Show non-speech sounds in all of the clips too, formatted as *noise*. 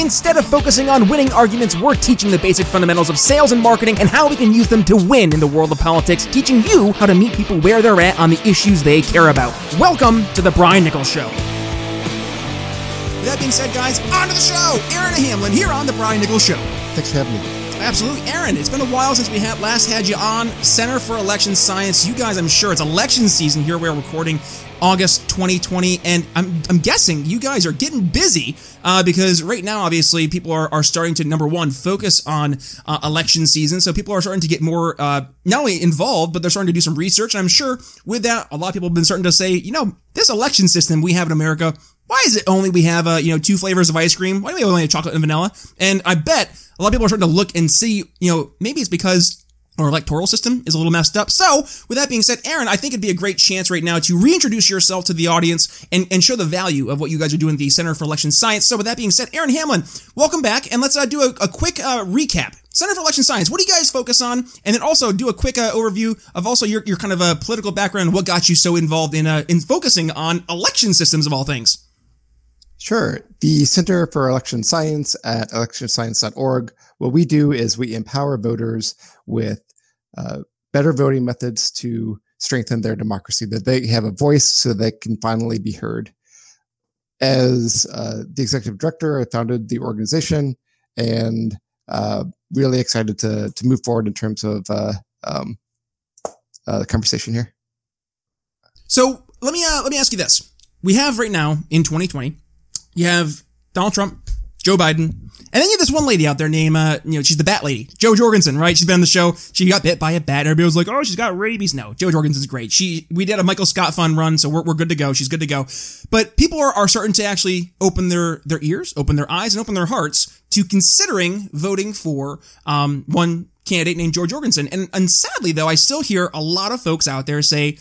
Instead of focusing on winning arguments, we're teaching the basic fundamentals of sales and marketing and how we can use them to win in the world of politics, teaching you how to meet people where they're at on the issues they care about. Welcome to The Brian Nichols Show. That being said, guys, on to the show. Aaron Hamlin here on The Brian Nichols Show. Thanks for having me. Absolutely. Aaron, it's been a while since we had last had you on Center for Election Science. You guys, I'm sure it's election season here. Where we're recording August 2020, and I'm, I'm guessing you guys are getting busy uh, because right now, obviously, people are, are starting to, number one, focus on uh, election season. So people are starting to get more, uh, not only involved, but they're starting to do some research. And I'm sure with that, a lot of people have been starting to say, you know, this election system we have in America, why is it only we have, uh, you know, two flavors of ice cream? Why do we only have chocolate and vanilla? And I bet a lot of people are starting to look and see, you know, maybe it's because our electoral system is a little messed up. So, with that being said, Aaron, I think it'd be a great chance right now to reintroduce yourself to the audience and, and show the value of what you guys are doing at the Center for Election Science. So, with that being said, Aaron Hamlin, welcome back, and let's uh, do a, a quick uh, recap. Center for Election Science, what do you guys focus on? And then also do a quick uh, overview of also your, your kind of a political background, what got you so involved in uh, in focusing on election systems of all things. Sure. The Center for Election Science at electionscience.org, what we do is we empower voters with uh, better voting methods to strengthen their democracy, that they have a voice so they can finally be heard. As uh, the executive director, I founded the organization and uh, really excited to, to move forward in terms of uh, um, uh, the conversation here. So let me uh, let me ask you this: We have right now in 2020 you have Donald Trump, Joe Biden, and then you have this one lady out there named, uh, you know, she's the Bat Lady, Jo Jorgensen, right? She's been on the show. She got bit by a bat, and everybody was like, "Oh, she's got rabies." No, Jo Jorgensen's great. She, we did a Michael Scott fun run, so we're, we're good to go. She's good to go. But people are, are starting to actually open their their ears, open their eyes, and open their hearts to considering voting for um, one candidate named Jo Jorgensen. And, and sadly, though, I still hear a lot of folks out there say,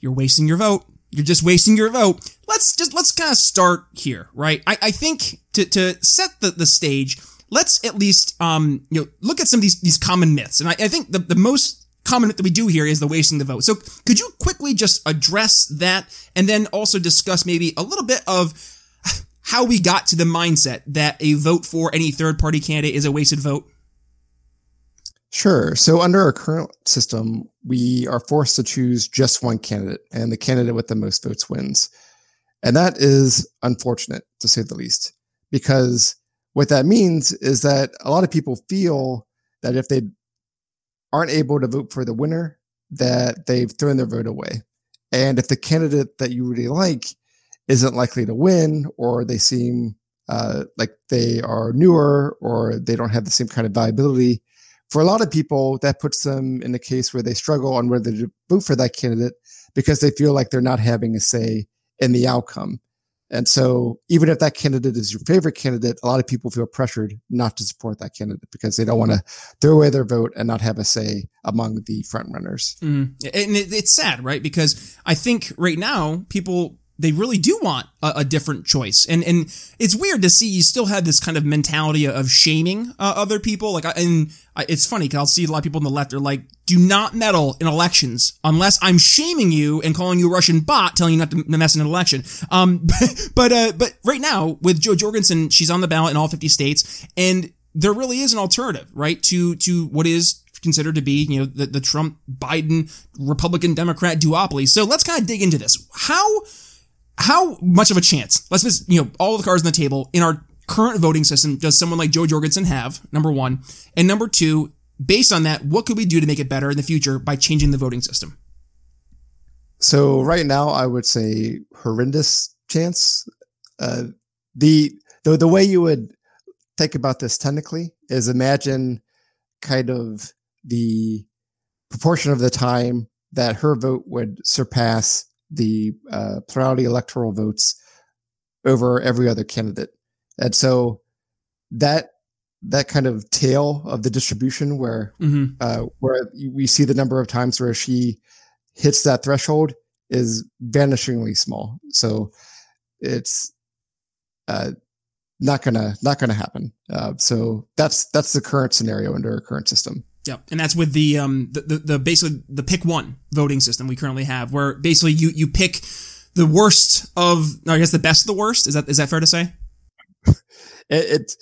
"You're wasting your vote." You're just wasting your vote. Let's just let's kind of start here, right? I, I think to to set the, the stage, let's at least um you know look at some of these these common myths. And I, I think the, the most common myth that we do here is the wasting the vote. So could you quickly just address that and then also discuss maybe a little bit of how we got to the mindset that a vote for any third party candidate is a wasted vote? Sure. So under our current system, we are forced to choose just one candidate, and the candidate with the most votes wins. And that is unfortunate, to say the least, because what that means is that a lot of people feel that if they aren't able to vote for the winner, that they've thrown their vote away. And if the candidate that you really like isn't likely to win, or they seem uh, like they are newer, or they don't have the same kind of viability, for a lot of people, that puts them in a case where they struggle on whether to vote for that candidate because they feel like they're not having a say in the outcome. And so, even if that candidate is your favorite candidate, a lot of people feel pressured not to support that candidate because they don't want to throw away their vote and not have a say among the front runners. Mm. And it, it's sad, right? Because I think right now people they really do want a, a, different choice. And and it's weird to see you still have this kind of mentality of shaming uh, other people. Like, and it's funny because I'll see a lot of people on the left are like, "Do not meddle in elections unless I'm shaming you and calling you a Russian bot, telling you not to mess in an election." Um, *laughs* but uh, but right now with Jo Jorgensen, she's on the ballot in all 50 states, and there really is an alternative, right, to to what is considered to be, you know, the, the Trump Biden Republican Democrat duopoly. So let's kind of dig into this. How how much of a chance, let's just, you know, all the cards on the table in our current voting system does someone like Jo Jorgensen have? Number one. And number two, based on that, what could we do to make it better in the future by changing the voting system? So right now, I would say horrendous chance. Uh, the, the the way you would think about this technically is imagine kind of the proportion of the time that her vote would surpass the uh, plurality electoral votes over every other candidate. And so that that kind of tail of the distribution where mm-hmm. uh, where we see the number of times where she hits that threshold is vanishingly small. So it's uh, not gonna not gonna happen. Uh, so that's that's the current scenario under our current system. Yeah, and that's with the um the, the, the basically the pick one voting system we currently have, where basically you you pick the worst of I guess the best of the worst. Is that is that fair to say? *laughs* it, it,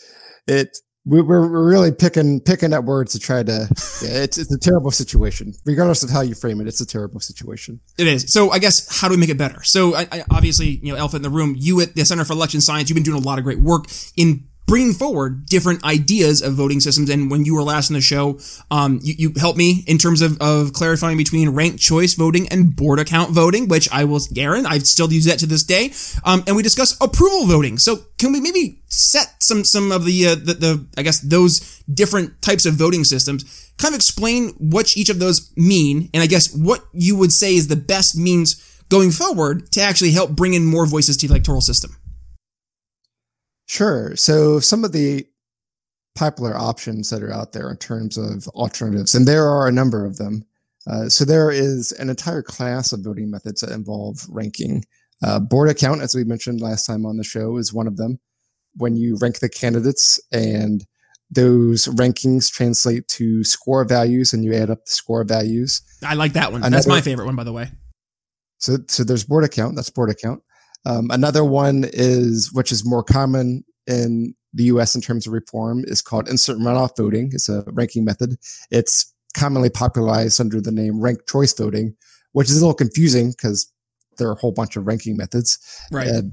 it we, we're, we're really picking picking at words to try to. *laughs* Yeah, it's it's a terrible situation, regardless of how you frame it. It's a terrible situation. It is. So I guess how do we make it better? So I, I, obviously, you know, elephant in the room. You at the Center for Election Science, you've been doing a lot of great work in bringing forward different ideas of voting systems. And when you were last in the show, um, you, you helped me in terms of, of clarifying between ranked choice voting and Borda count voting, which I will, Aaron, I still use that to this day. Um, and we discussed approval voting. So can we maybe set some, some of the, uh, the, the, I guess those different types of voting systems, kind of explain what each of those mean. And I guess what you would say is the best means going forward to actually help bring in more voices to the electoral system. Sure. So some of the popular options that are out there in terms of alternatives, and there are a number of them. Uh, so there is an entire class of voting methods that involve ranking. Uh, Borda count, as we mentioned last time on the show, is one of them. When you rank the candidates and those rankings translate to score values and you add up the score values. I like that one. Another, that's my favorite one, by the way. So, so there's Borda count. That's Borda count. Um, another one is, which is more common in the US in terms of reform, is called instant runoff voting. It's a ranking method. It's commonly popularized under the name ranked choice voting, which is a little confusing because there are a whole bunch of ranking methods. Right. And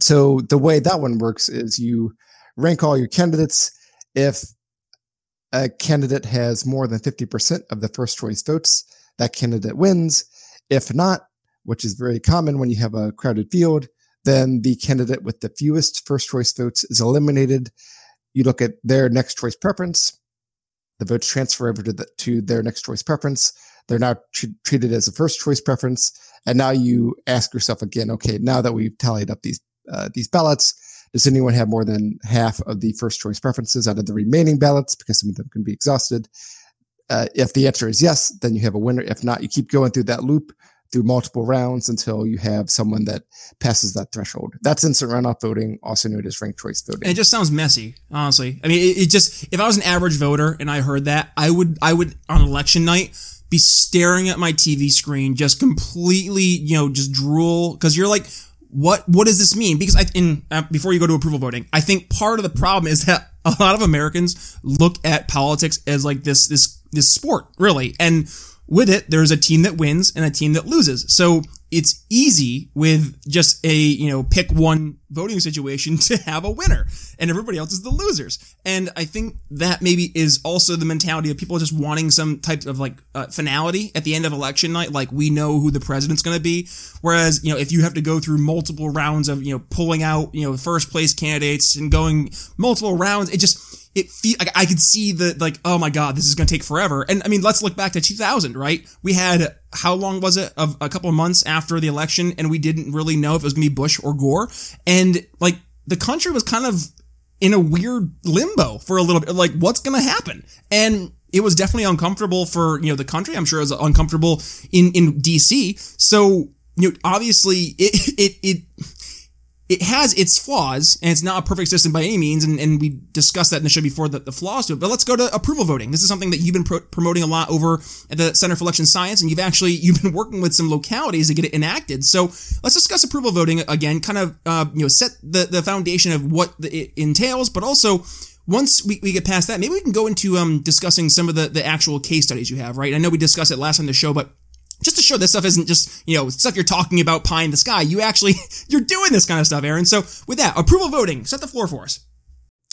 so the way that one works is you rank all your candidates. If a candidate has more than 50% of the first choice votes, that candidate wins. If not, which is very common when you have a crowded field, then the candidate with the fewest first choice votes is eliminated. You look at their next choice preference. The votes transfer over to, the, to their next choice preference. They're now tr- treated as a first choice preference. And now you ask yourself again, okay, now that we've tallied up these, uh, these ballots, does anyone have more than half of the first choice preferences out of the remaining ballots? Because some of them can be exhausted. Uh, if the answer is yes, then you have a winner. If not, you keep going through that loop through multiple rounds until you have someone that passes that threshold. That's instant runoff voting, also known as ranked choice voting. It just sounds messy, honestly. I mean, it, it, just if I was an average voter and I heard that, I would I would on election night be staring at my TV screen, just completely, you know, just drool because you're like. What what does this mean? Because I in uh, before you go to approval voting, I think part of the problem is that a lot of Americans look at politics as like this this this sport, really, and with it, there's a team that wins and a team that loses. So it's easy with just a, you know, pick one voting situation *laughs* to have a winner and everybody else is the losers. And I think that maybe is also the mentality of people just wanting some type of like uh, finality at the end of election night. Like we know who the president's going to be. Whereas, you know, if you have to go through multiple rounds of, you know, pulling out, you know, first place candidates and going multiple rounds, it just, it feel like I could see the like, oh my god, this is to take forever. And I mean, let's look back to 2000, right? We had how long was it of a couple of months after the election, and we didn't really know if it was to be Bush or Gore, and like the country was kind of in a weird limbo for a little bit, like what's to happen, and it was definitely uncomfortable for you know the country. I'm sure it was uncomfortable in in DC. So you know, obviously *laughs* it it it it has its flaws and it's not a perfect system by any means. And, and we discussed that in the show before the, the flaws to it. But let's go to approval voting. This is something that you've been pro- promoting a lot over at the Center for Election Science. And you've actually, *laughs* you've been working with some localities to get it enacted. So let's discuss approval voting again, kind of, uh, you know, set the, the foundation of what the, it entails, but also once we, we get past that, maybe we can go into um, discussing some of the, the actual case studies you have, right? I know we discussed it last time the show, but just to show this stuff isn't just, you know, stuff you're talking about pie in the sky. You actually, *laughs* you're doing this kind of stuff, Aaron. So with that, approval voting, set the floor for us.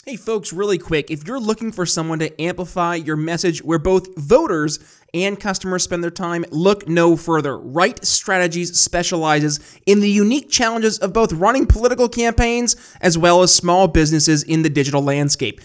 Hey folks, really quick, if you're looking for someone to amplify your message where both voters and customers spend their time, look no further. Right Strategies specializes in the unique challenges of both running political campaigns as well as small businesses in the digital landscape.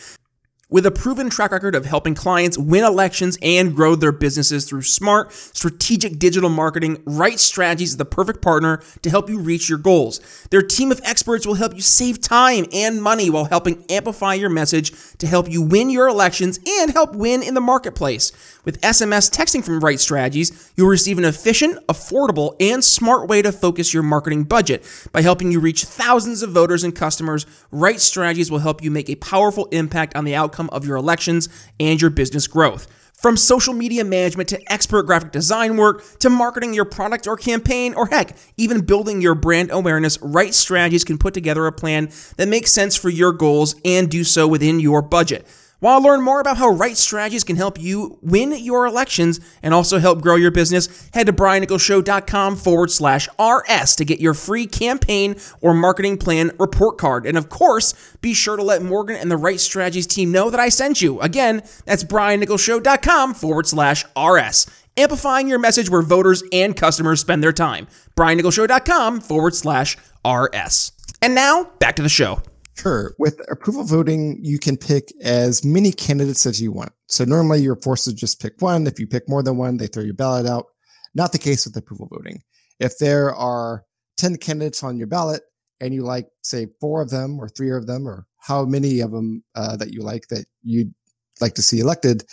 With a proven track record of helping clients win elections and grow their businesses through smart, strategic digital marketing, Right Strategies is the perfect partner to help you reach your goals. Their team of experts will help you save time and money while helping amplify your message to help you win your elections and help win in the marketplace. With SMS texting from Right Strategies, you'll receive an efficient, affordable, and smart way to focus your marketing budget. By helping you reach thousands of voters and customers, Right Strategies will help you make a powerful impact on the outcome of your elections and your business growth. From social media management to expert graphic design work to marketing your product or campaign, or heck, even building your brand awareness, Right Strategies can put together a plan that makes sense for your goals and do so within your budget. Want to learn more about how Right Strategies can help you win your elections and also help grow your business? Head to briannicholsshow.com forward slash RS to get your free campaign or marketing plan report card. And of course, be sure to let Morgan and the Right Strategies team know that I sent you. Again, that's briannicholsshow.com forward slash RS. Amplifying your message where voters and customers spend their time. briannicholsshow.com forward slash RS. And now, back to the show. Sure. With approval voting, you can pick as many candidates as you want. So normally you're forced to just pick one. If you pick more than one, they throw your ballot out. Not the case with approval voting. If there are 10 candidates on your ballot and you like, say, four of them or three of them or how many of them uh, that you like that you'd like to see elected,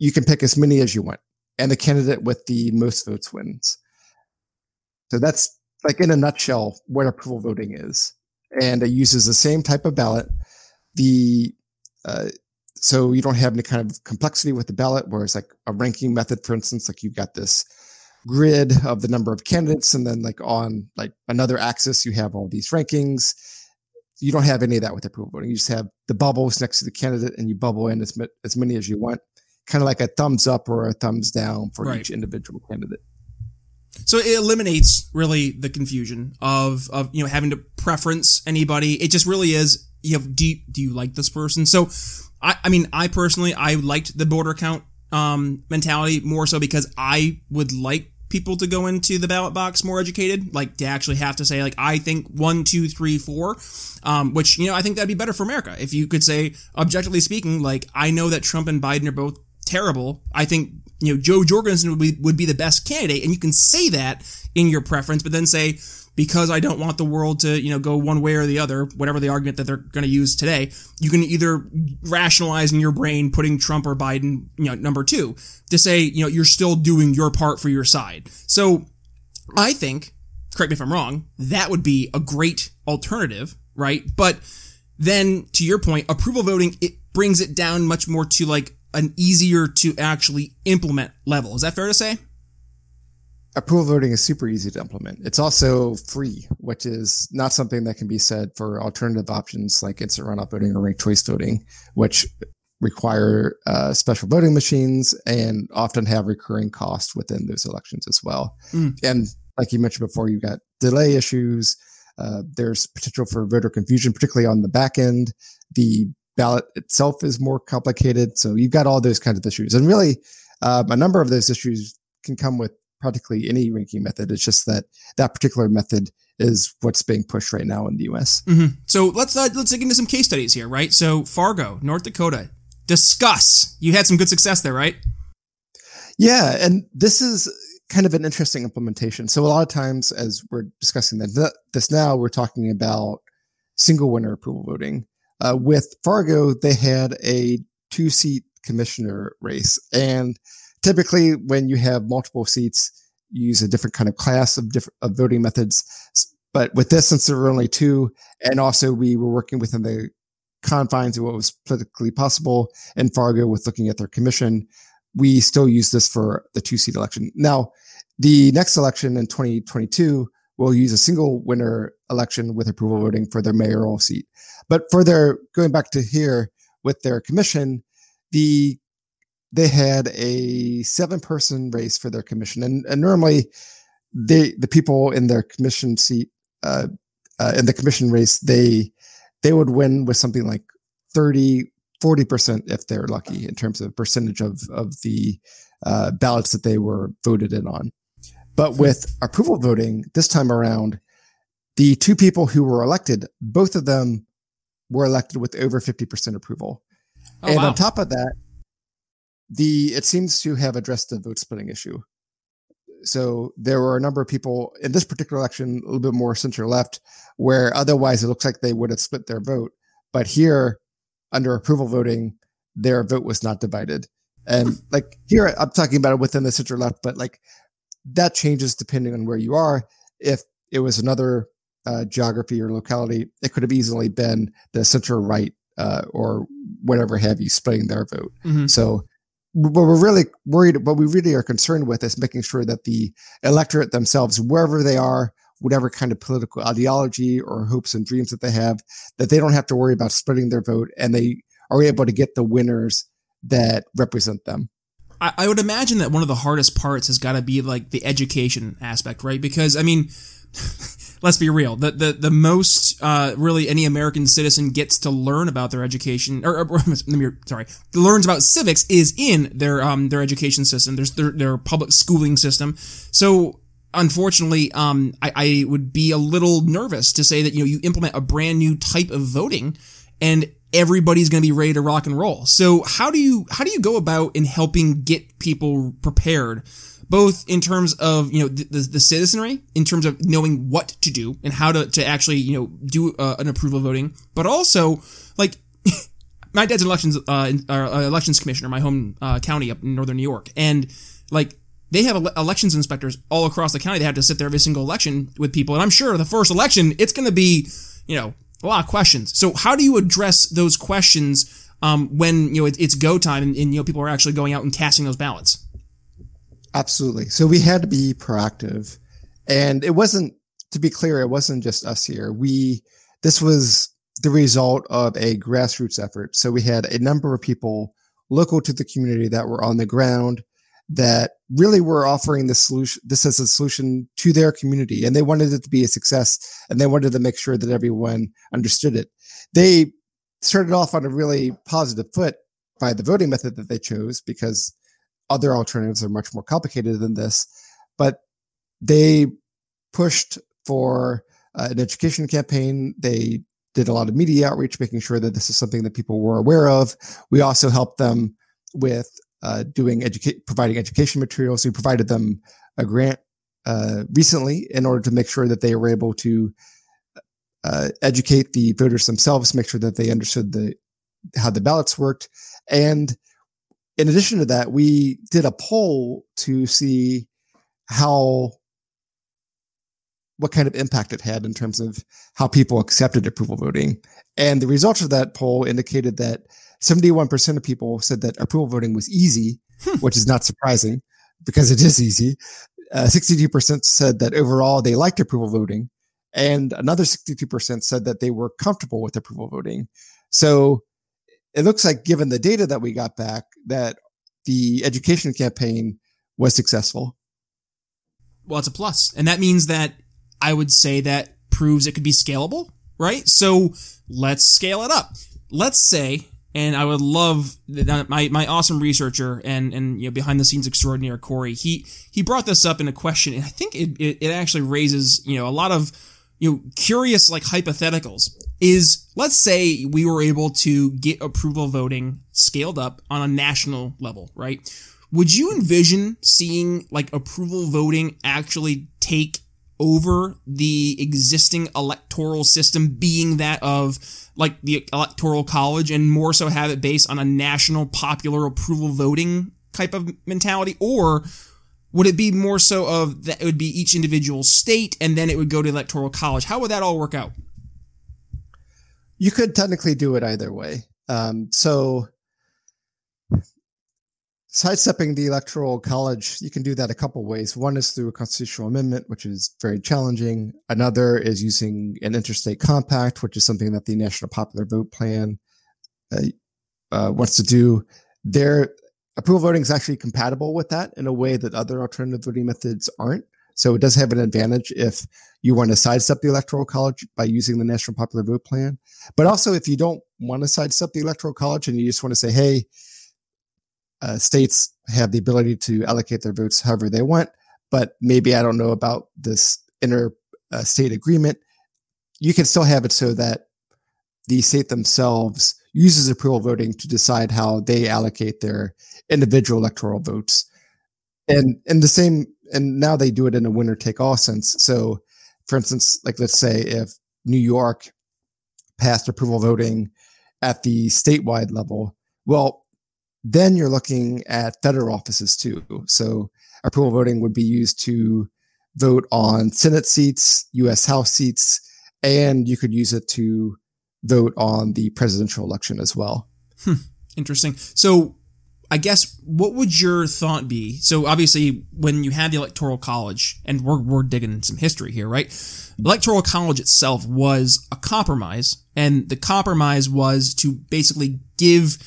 you can pick as many as you want. And the candidate with the most votes wins. So that's like in a nutshell what approval voting is and it uses the same type of ballot. The uh, so you don't have any kind of complexity with the ballot, whereas like a ranking method, for instance, like you've got this grid of the number of candidates, and then like on like another axis, you have all these rankings. You don't have any of that with approval voting. You just have the bubbles next to the candidate, and you bubble in as, as many as you want, kind of like a thumbs up or a thumbs down for right. each individual candidate. So it eliminates really the confusion of of you know having to preference anybody. It just really is you have do you, do you like this person? So I I mean I personally I liked the Borda count um mentality more so because I would like people to go into the ballot box more educated, like to actually have to say like I think one, two, three, four, um, which you know I think that'd be better for America if you could say objectively speaking, like I know that Trump and Biden are both terrible. I think you know, Jo Jorgensen would be, would be the best candidate. And you can say that in your preference, but then say, because I don't want the world to, you know, go one way or the other, whatever the argument that they're going to use today, you can either rationalize in your brain putting Trump or Biden, you know, number two to say, you know, you're still doing your part for your side. So I think, correct me if I'm wrong, that would be a great alternative, right? But then to your point, approval voting, it brings it down much more to like an easier to actually implement level. Is that fair to say? Approval voting is super easy to implement. It's also free, which is not something that can be said for alternative options like instant runoff voting or ranked choice voting, which require uh, special voting machines and often have recurring costs within those elections as well. Mm. And like you mentioned before, you've got delay issues. Uh, there's potential for voter confusion, particularly on the back end. The ballot itself is more complicated. So you've got all those kinds of issues. And really, um, a number of those issues can come with practically any ranking method. It's just that that particular method is what's being pushed right now in the U.S. Mm-hmm. So let's uh, let's dig into some case studies here, right? So Fargo, North Dakota, discuss. You had some good success there, right? Yeah, and this is kind of an interesting implementation. So a lot of times, as we're discussing this now, we're talking about single winner approval voting. Uh, with Fargo, they had a two seat commissioner race. And typically, when you have multiple seats, you use a different kind of class of different of voting methods. But with this, since there were only two, and also we were working within the confines of what was politically possible in Fargo with looking at their commission, we still use this for the two seat election. Now, the next election in 2022 will use a single winner election with approval voting for their mayoral seat. But for their going back to here with their commission, the they had a seven person race for their commission, and, and normally they the people in their commission seat uh, uh, in the commission race they they would win with something like 30 40% if they're lucky in terms of percentage of of the uh, ballots that they were voted in on but hmm. with approval voting this time around, the two people who were elected, both of them were elected with over 50% approval. Oh, and wow. on top of that, the it seems to have addressed the vote splitting issue. So there were a number of people in this particular election, a little bit more center left, where otherwise it looks like they would have split their vote. But here, under approval voting, their vote was not divided. And like here, I'm talking about it within the center left, but like that changes depending on where you are. If it was another uh, geography or locality, it could have easily been the center right uh, or whatever have you splitting their vote. Mm-hmm. So what we're really worried, what we really are concerned with is making sure that the electorate themselves, wherever they are, whatever kind of political ideology or hopes and dreams that they have, that they don't have to worry about splitting their vote and they are able to get the winners that represent them. I, I would imagine that one of the hardest parts has got to be like the education aspect, right? Because I mean, *laughs* let's be real. The the the most uh, really any American citizen gets to learn about their education, or, or *laughs* me sorry, learns about civics is in their um their education system. There's their their public schooling system. So unfortunately, um, I, I would be a little nervous to say that you know you implement a brand new type of voting, and everybody's going to be ready to rock and roll. So how do you how do you go about in helping get people prepared? both in terms of you know the, the, the, citizenry, in terms of knowing what to do and how to, to actually you know do uh, an approval voting, but also like *laughs* my dad's an elections uh, uh, elections commissioner, my home uh, county up in northern New York, and like they have elections inspectors all across the county. They have to sit there every single election with people, and I'm sure the first election it's going to be you know a lot of questions. So how do you address those questions? Um, when you know it, it's go time and, and you know people are actually going out and casting those ballots. Absolutely. So we had to be proactive. And it wasn't, to be clear, it wasn't just us here. We, this was the result of a grassroots effort. So we had a number of people local to the community that were on the ground that really were offering this solution, this as a solution to their community. And they wanted it to be a success and they wanted to make sure that everyone understood it. They started off on a really positive foot by the voting method that they chose because other alternatives are much more complicated than this, but they pushed for uh, an education campaign. They did a lot of media outreach, making sure that this is something that people were aware of. We also helped them with uh, doing educate, providing education materials. We provided them a grant uh, recently in order to make sure that they were able to uh, educate the voters themselves, make sure that they understood the how the ballots worked, and in addition to that, we did a poll to see how what kind of impact it had in terms of how people accepted approval voting. And the results of that poll indicated that 71% of people said that approval voting was easy, hmm. which is not surprising because it is easy. Uh, 62% said that overall they liked approval voting. And another 62% said that they were comfortable with approval voting. So it looks like given the data that we got back that the education campaign was successful. Well, it's a plus. And that means that I would say that proves it could be scalable, right? So let's scale it up. Let's say, and I would love my, my awesome researcher and, and, you know, behind the scenes extraordinaire, Corey, he, he brought this up in a question. And I think it, it, it actually raises, you know, a lot of, you know, curious like hypotheticals is let's say we were able to get approval voting scaled up on a national level, right? Would you envision seeing like approval voting actually take over the existing electoral system being that of like the electoral college and more so have it based on a national popular approval voting type of mentality or would it be more so of that it would be each individual state and then it would go to electoral college? How would that all work out? You could technically do it either way. Um, so sidestepping the electoral college, you can do that a couple ways. One is through a constitutional amendment, which is very challenging. Another is using an interstate compact, which is something that the National Popular Vote Plan uh, uh, wants to do. their approval voting is actually compatible with that in a way that other alternative voting methods aren't. So it does have an advantage if you want to sidestep the electoral college by using the National Popular Vote Plan. But also, if you don't want to sidestep the electoral college and you just want to say, hey, uh, states have the ability to allocate their votes however they want, but maybe I don't know about this inter uh, state agreement, you can still have it so that the state themselves uses approval voting to decide how they allocate their individual electoral votes. And and the same and now they do it in a winner take all sense. So for instance, like let's say if New York passed approval voting at the statewide level, well, then you're looking at federal offices too. So approval voting would be used to vote on Senate seats, US House seats, and you could use it to vote on the presidential election as well. Hmm. Interesting. So I guess what would your thought be? So obviously, when you had the electoral college, and we're we're digging some history here, right? Electoral college itself was a compromise, and the compromise was to basically give.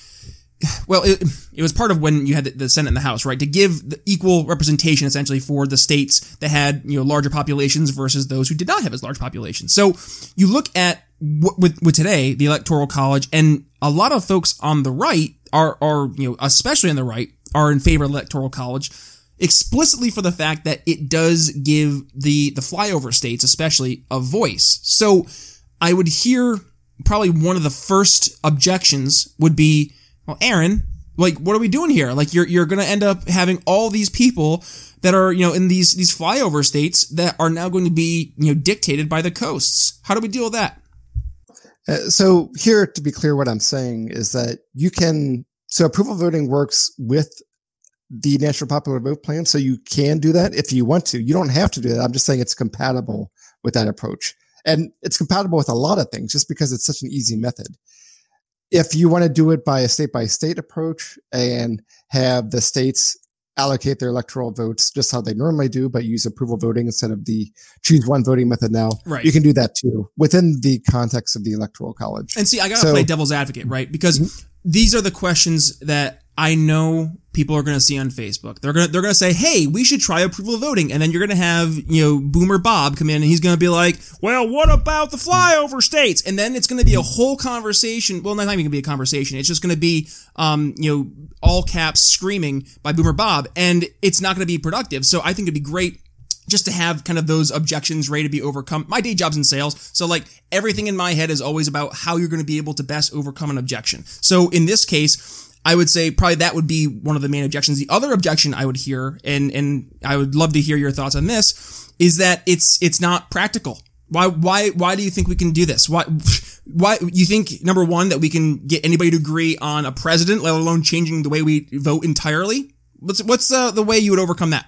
Well, it, it was part of when you had the, Senate and the House, right? To give the equal representation essentially for the states that had you know larger populations versus those who did not have as large populations. So you look at with with today the electoral college, and a lot of folks on the right are are you know especially on the right are in favor of electoral college explicitly for the fact that it does give the the flyover states especially a voice. So I would hear probably one of the first objections would be, well, Aaron, like what are we doing here? Like you're you're going to end up having all these people that are, you know, in these these flyover states that are now going to be, you know, dictated by the coasts. How do we deal with that? Uh, so here, to be clear, what I'm saying is that you can. So approval voting works with the national popular vote plan, so you can do that if you want to. You don't have to do that. I'm just saying it's compatible with that approach, and it's compatible with a lot of things, just because it's such an easy method. If you want to do it by a state by state approach and have the states allocate their electoral votes just how they normally do, but use approval voting instead of the choose one voting method now. Right. You can do that too within the context of the electoral college. And see, I gotta so, play devil's advocate, right? Because mm-hmm. these are the questions that I know people are going to see on Facebook. They're going to, they're going to say, "Hey, we should try approval voting." And then you're going to have, you know, Boomer Bob come in and he's going to be like, "Well, what about the flyover states?" And then it's going to be a whole conversation. Well, not even going to be a conversation. It's just going to be um, you know, all caps screaming by Boomer Bob and it's not going to be productive. So I think it'd be great just to have kind of those objections ready to be overcome. My day job's in sales, so like everything in my head is always about how you're going to be able to best overcome an objection. So in this case, I would say probably that would be one of the main objections. The other objection I would hear, and and I would love to hear your thoughts on this, is that it's it's not practical. Why why why do you think we can do this? Why *laughs* why you think number one that we can get anybody to agree on a president, let alone changing the way we vote entirely? What's what's uh, the way you would overcome that?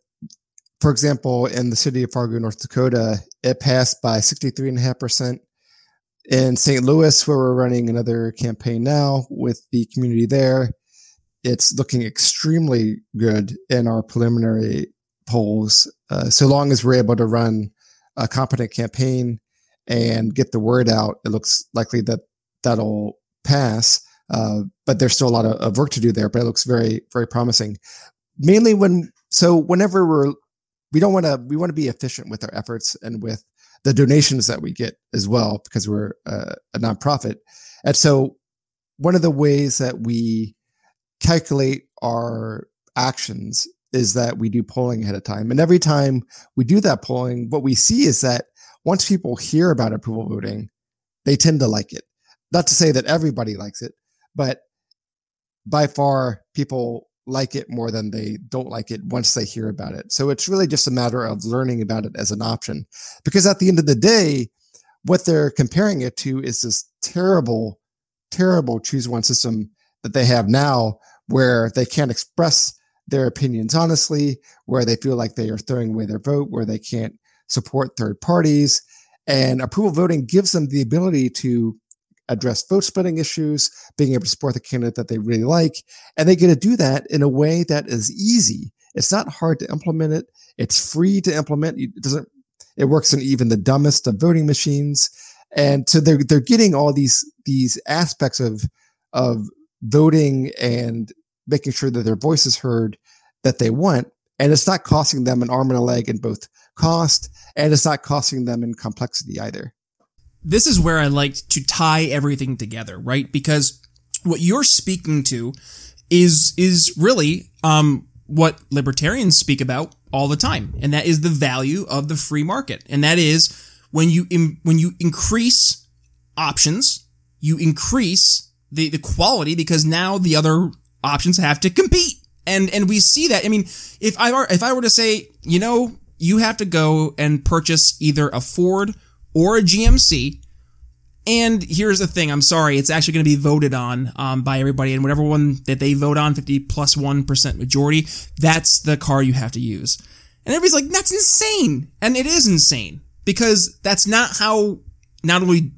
for example, in the city of Fargo, North Dakota, it passed by 63.5%. In St. Louis, where we're running another campaign now with the community there, it's looking extremely good in our preliminary polls. Uh, so long as we're able to run a competent campaign and get the word out, it looks likely that that'll pass. Uh, but there's still a lot of, of work to do there, but it looks very, very promising. Mainly when, so whenever we're we don't want to we want to be efficient with our efforts and with the donations that we get as well because we're a, a nonprofit. And so one of the ways that we calculate our actions is that we do polling ahead of time. And every time we do that polling what we see is that once people hear about approval voting they tend to like it. Not to say that everybody likes it but by far people like it more than they don't like it once they hear about it. So it's really just a matter of learning about it as an option. Because at the end of the day, what they're comparing it to is this terrible, terrible choose one system that they have now where they can't express their opinions honestly, where they feel like they are throwing away their vote, where they can't support third parties. And approval voting gives them the ability to address vote splitting issues, being able to support the candidate that they really like. And they get to do that in a way that is easy. It's not hard to implement it. It's free to implement. It doesn't, it works in even the dumbest of voting machines. And so they're, they're getting all these, these aspects of, of voting and making sure that their voice is heard that they want. And it's not costing them an arm and a leg in both cost and it's not costing them in complexity either this is where I like to tie everything together, right? Because what you're speaking to is is really um, what libertarians speak about all the time, and that is the value of the free market, and that is when you when you increase options, you increase the the quality because now the other options have to compete. And and we see that. I mean, if I were if I were to say, you know, you have to go and purchase either a Ford or a GMC. And here's the thing, I'm sorry, it's actually going to be voted on um, by everybody, and whatever one that they vote on, 50 plus 1 majority, that's the car you have to use. And everybody's like, that's insane. And it is insane because that's not how not only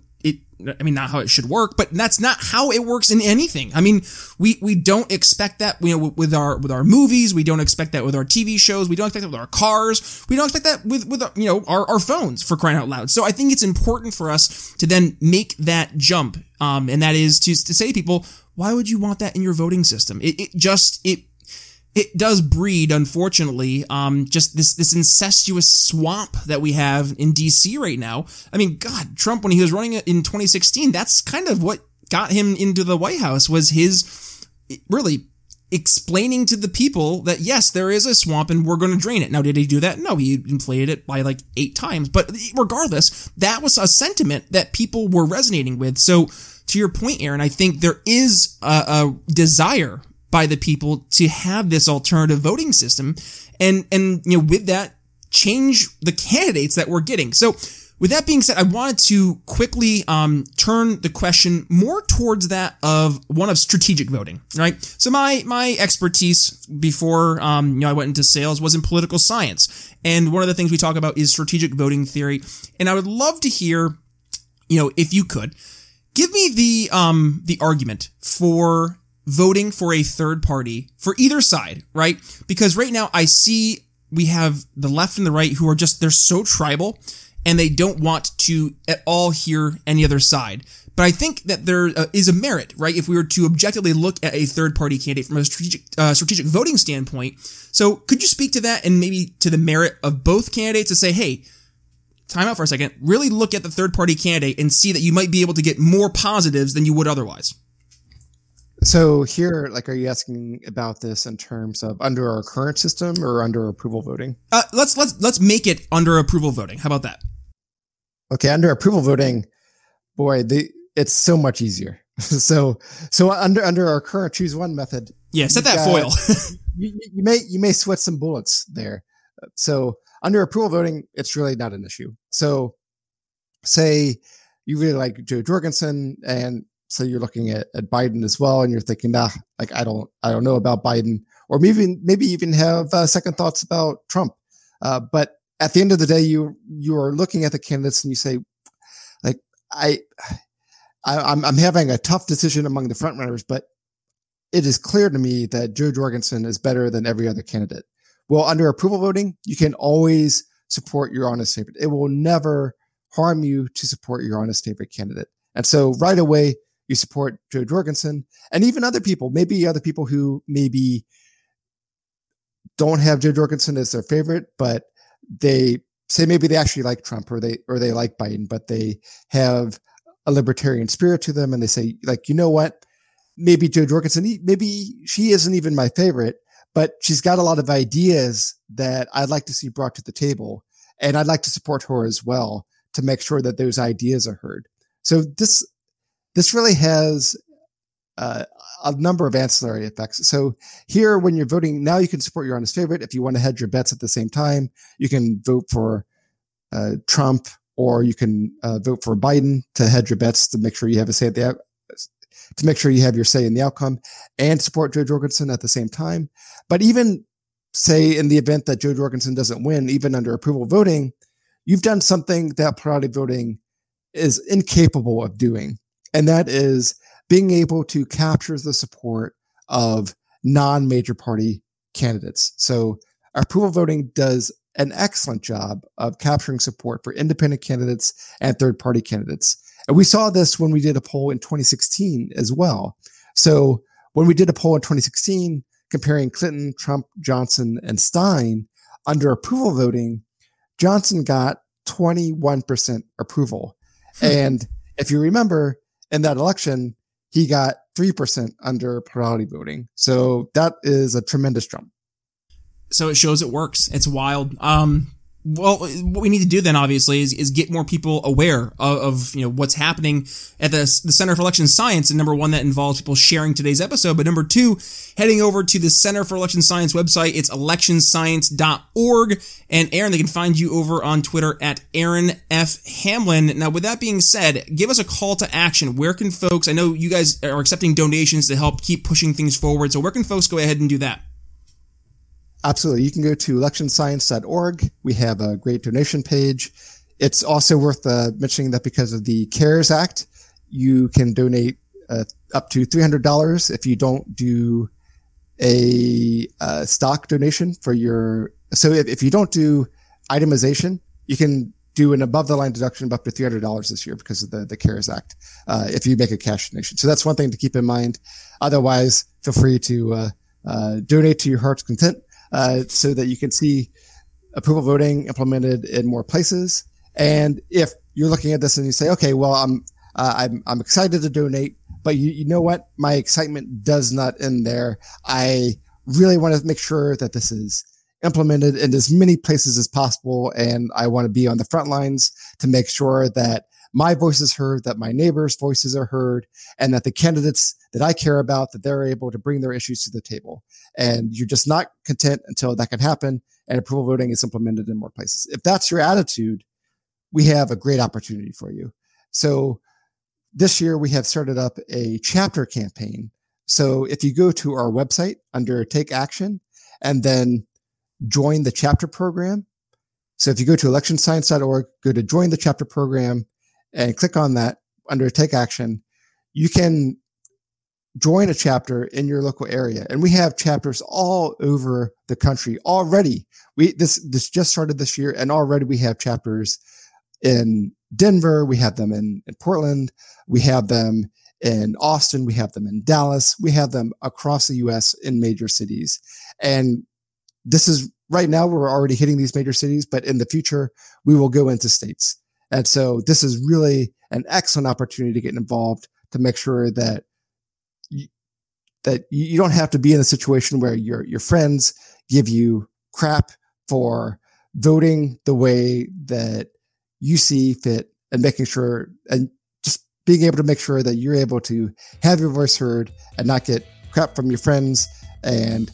I mean, not how it should work, but that's not how it works in anything. I mean, we, we don't expect that, you know, with our, with our movies. We don't expect that with our TV shows. We don't expect that with our cars. We don't expect that with, with, you know, our, our phones for crying out loud. So I think it's important for us to then make that jump. Um, and that is to, to say to people, why would you want that in your voting system? It, it just, it it does breed, unfortunately, um, just this this incestuous swamp that we have in DC right now. I mean, God, Trump when he was running in 2016, that's kind of what got him into the White House was his really explaining to the people that yes, there is a swamp and we're going to drain it. Now, did he do that? No, he inflated it by like eight times. But regardless, that was a sentiment that people were resonating with. So, to your point, Aaron, I think there is a, a desire by the people to have this alternative voting system and and you know with that change the candidates that we're getting. So with that being said i wanted to quickly um, turn the question more towards that of one of strategic voting right? So my my expertise before um, you know i went into sales was in political science. And one of the things we talk about is strategic voting theory. And i would love to hear you know if you could give me the um the argument for voting for a third party for either side, right? Because right now I see we have the left and the right who are just, they're so tribal and they don't want to at all hear any other side. But I think that there uh, is a merit, right? If we were to objectively look at a third party candidate from a strategic, uh, strategic voting standpoint. So could you speak to that and maybe to the merit of both candidates to say, hey, time out for a second, really look at the third party candidate and see that you might be able to get more positives than you would otherwise? So here, like, are you asking about this in terms of under our current system or under approval voting? Uh, let's let's let's make it under approval voting. How about that? Okay, under approval voting, boy, the it's so much easier. *laughs* so so under under our current choose one method. Yeah, set that got, foil. *laughs* you, you may you may sweat some bullets there. So under approval voting, it's really not an issue. So say you really like Jo Jorgensen and so you're looking at, at Biden as well, and you're thinking, nah, like I don't, I don't know about Biden, or maybe maybe even have uh, second thoughts about Trump. Uh, but at the end of the day, you you are looking at the candidates and you say, like I, I I'm I'm having a tough decision among the frontrunners, but it is clear to me that Jo Jorgensen is better than every other candidate. Well, under approval voting, you can always support your honest favorite. It will never harm you to support your honest favorite candidate. And so right away, you support Jo Jorgensen and even other people, maybe other people who maybe don't have Jo Jorgensen as their favorite, but they say maybe they actually like Trump or they or they like Biden, but they have a libertarian spirit to them and they say like, you know what? Maybe Jo Jorgensen, maybe she isn't even my favorite, but she's got a lot of ideas that I'd like to see brought to the table. And I'd like to support her as well to make sure that those ideas are heard. So this this really has uh, a number of ancillary effects. So here, when you're voting now, you can support your honest favorite. If you want to hedge your bets at the same time, you can vote for uh, Trump or you can uh, vote for Biden to hedge your bets to make sure you have a say at the to make sure you have your say in the outcome and support Jo Jorgensen at the same time. But even say in the event that Jo Jorgensen doesn't win, even under approval voting, you've done something that plurality voting is incapable of doing and that is being able to capture the support of non major party candidates. So, approval voting does an excellent job of capturing support for independent candidates and third party candidates. And we saw this when we did a poll in 2016 as well. So, when we did a poll in 2016 comparing Clinton, Trump, Johnson, and Stein under approval voting, Johnson got 21% approval. Hmm. and if you remember, in that election, he got 3% under plurality voting. So that is a tremendous jump. So it shows it works. It's wild. Um, well, what we need to do then, obviously, is, is get more people aware of, of, you know what's happening at the, the Center for Election Science. And number one, that involves people sharing today's episode. But number two, heading over to the Center for Election Science website. It's electionscience.org. And Aaron, they can find you over on Twitter at Aaron F Hamlin. Now, with that being said, give us a call to action. Where can folks? I know you guys are accepting donations to help keep pushing things forward. So where can folks go ahead and do that? Absolutely. You can go to electionscience.org. We have a great donation page. It's also worth uh, mentioning that because of the CARES Act, you can donate uh, up to $300 if you don't do a uh, stock donation for your. So if, if you don't do itemization, you can do an above the line deduction of up to $300 this year because of the, the CARES Act, uh, if you make a cash donation. So that's one thing to keep in mind. Otherwise, feel free to, uh, uh, donate to your heart's content uh, so that you can see approval voting implemented in more places. And if you're looking at this and you say, okay, well, I'm, uh, I'm, I'm excited to donate, but you, you know what? My excitement does not end there. I really want to make sure that this is implemented in as many places as possible. And I want to be on the front lines to make sure that my voice is heard, that my neighbors' voices are heard, and that the candidates that I care about, that they're able to bring their issues to the table. And you're just not content until that can happen and approval voting is implemented in more places. If that's your attitude, we have a great opportunity for you. So this year we have started up a chapter campaign. So if you go to our website under take action and then join the chapter program. So if you go to electionscience.org, go to join the chapter program and click on that under take action, you can join a chapter in your local area. And we have chapters all over the country already. We, this, this just started this year and already we have chapters in Denver. We have them in, in Portland. We have them in Austin. We have them in Dallas. We have them across the U.S. in major cities. And this is right now we're already hitting these major cities, but in the future we will go into states. And so this is really an excellent opportunity to get involved to make sure that you, that you don't have to be in a situation where your your friends give you crap for voting the way that you see fit and making sure and just being able to make sure that you're able to have your voice heard and not get crap from your friends and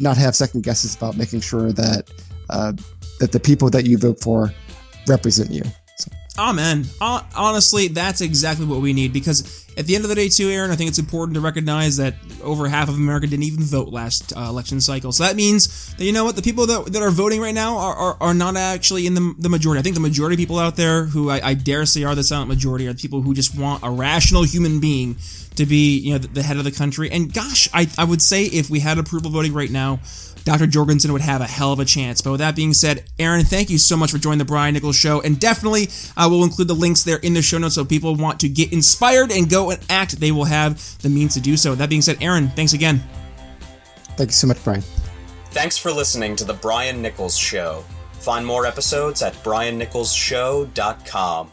not have second guesses about making sure that uh, that the people that you vote for represent you. So. Amen. Honestly, that's exactly what we need because at the end of the day, too, Aaron, I think it's important to recognize that over half of America didn't even vote last uh, election cycle. So that means that, you know what, the people that, that are voting right now are, are, are not actually in the, the majority. I think the majority of people out there who I, I dare say are the silent majority are the people who just want a rational human being to be, you know, the, the head of the country. And gosh, I, I would say if we had approval voting right now, Dr. Jorgensen would have a hell of a chance. But with that being said, Aaron, thank you so much for joining the Brian Nichols Show. And definitely, I uh, will include the links there in the show notes so people want to get inspired and go and act. They will have the means to do so. With that being said, Aaron, thanks again. Thank you so much, Brian. Thanks for listening to the Brian Nichols Show. Find more episodes at briannicholsshow.com.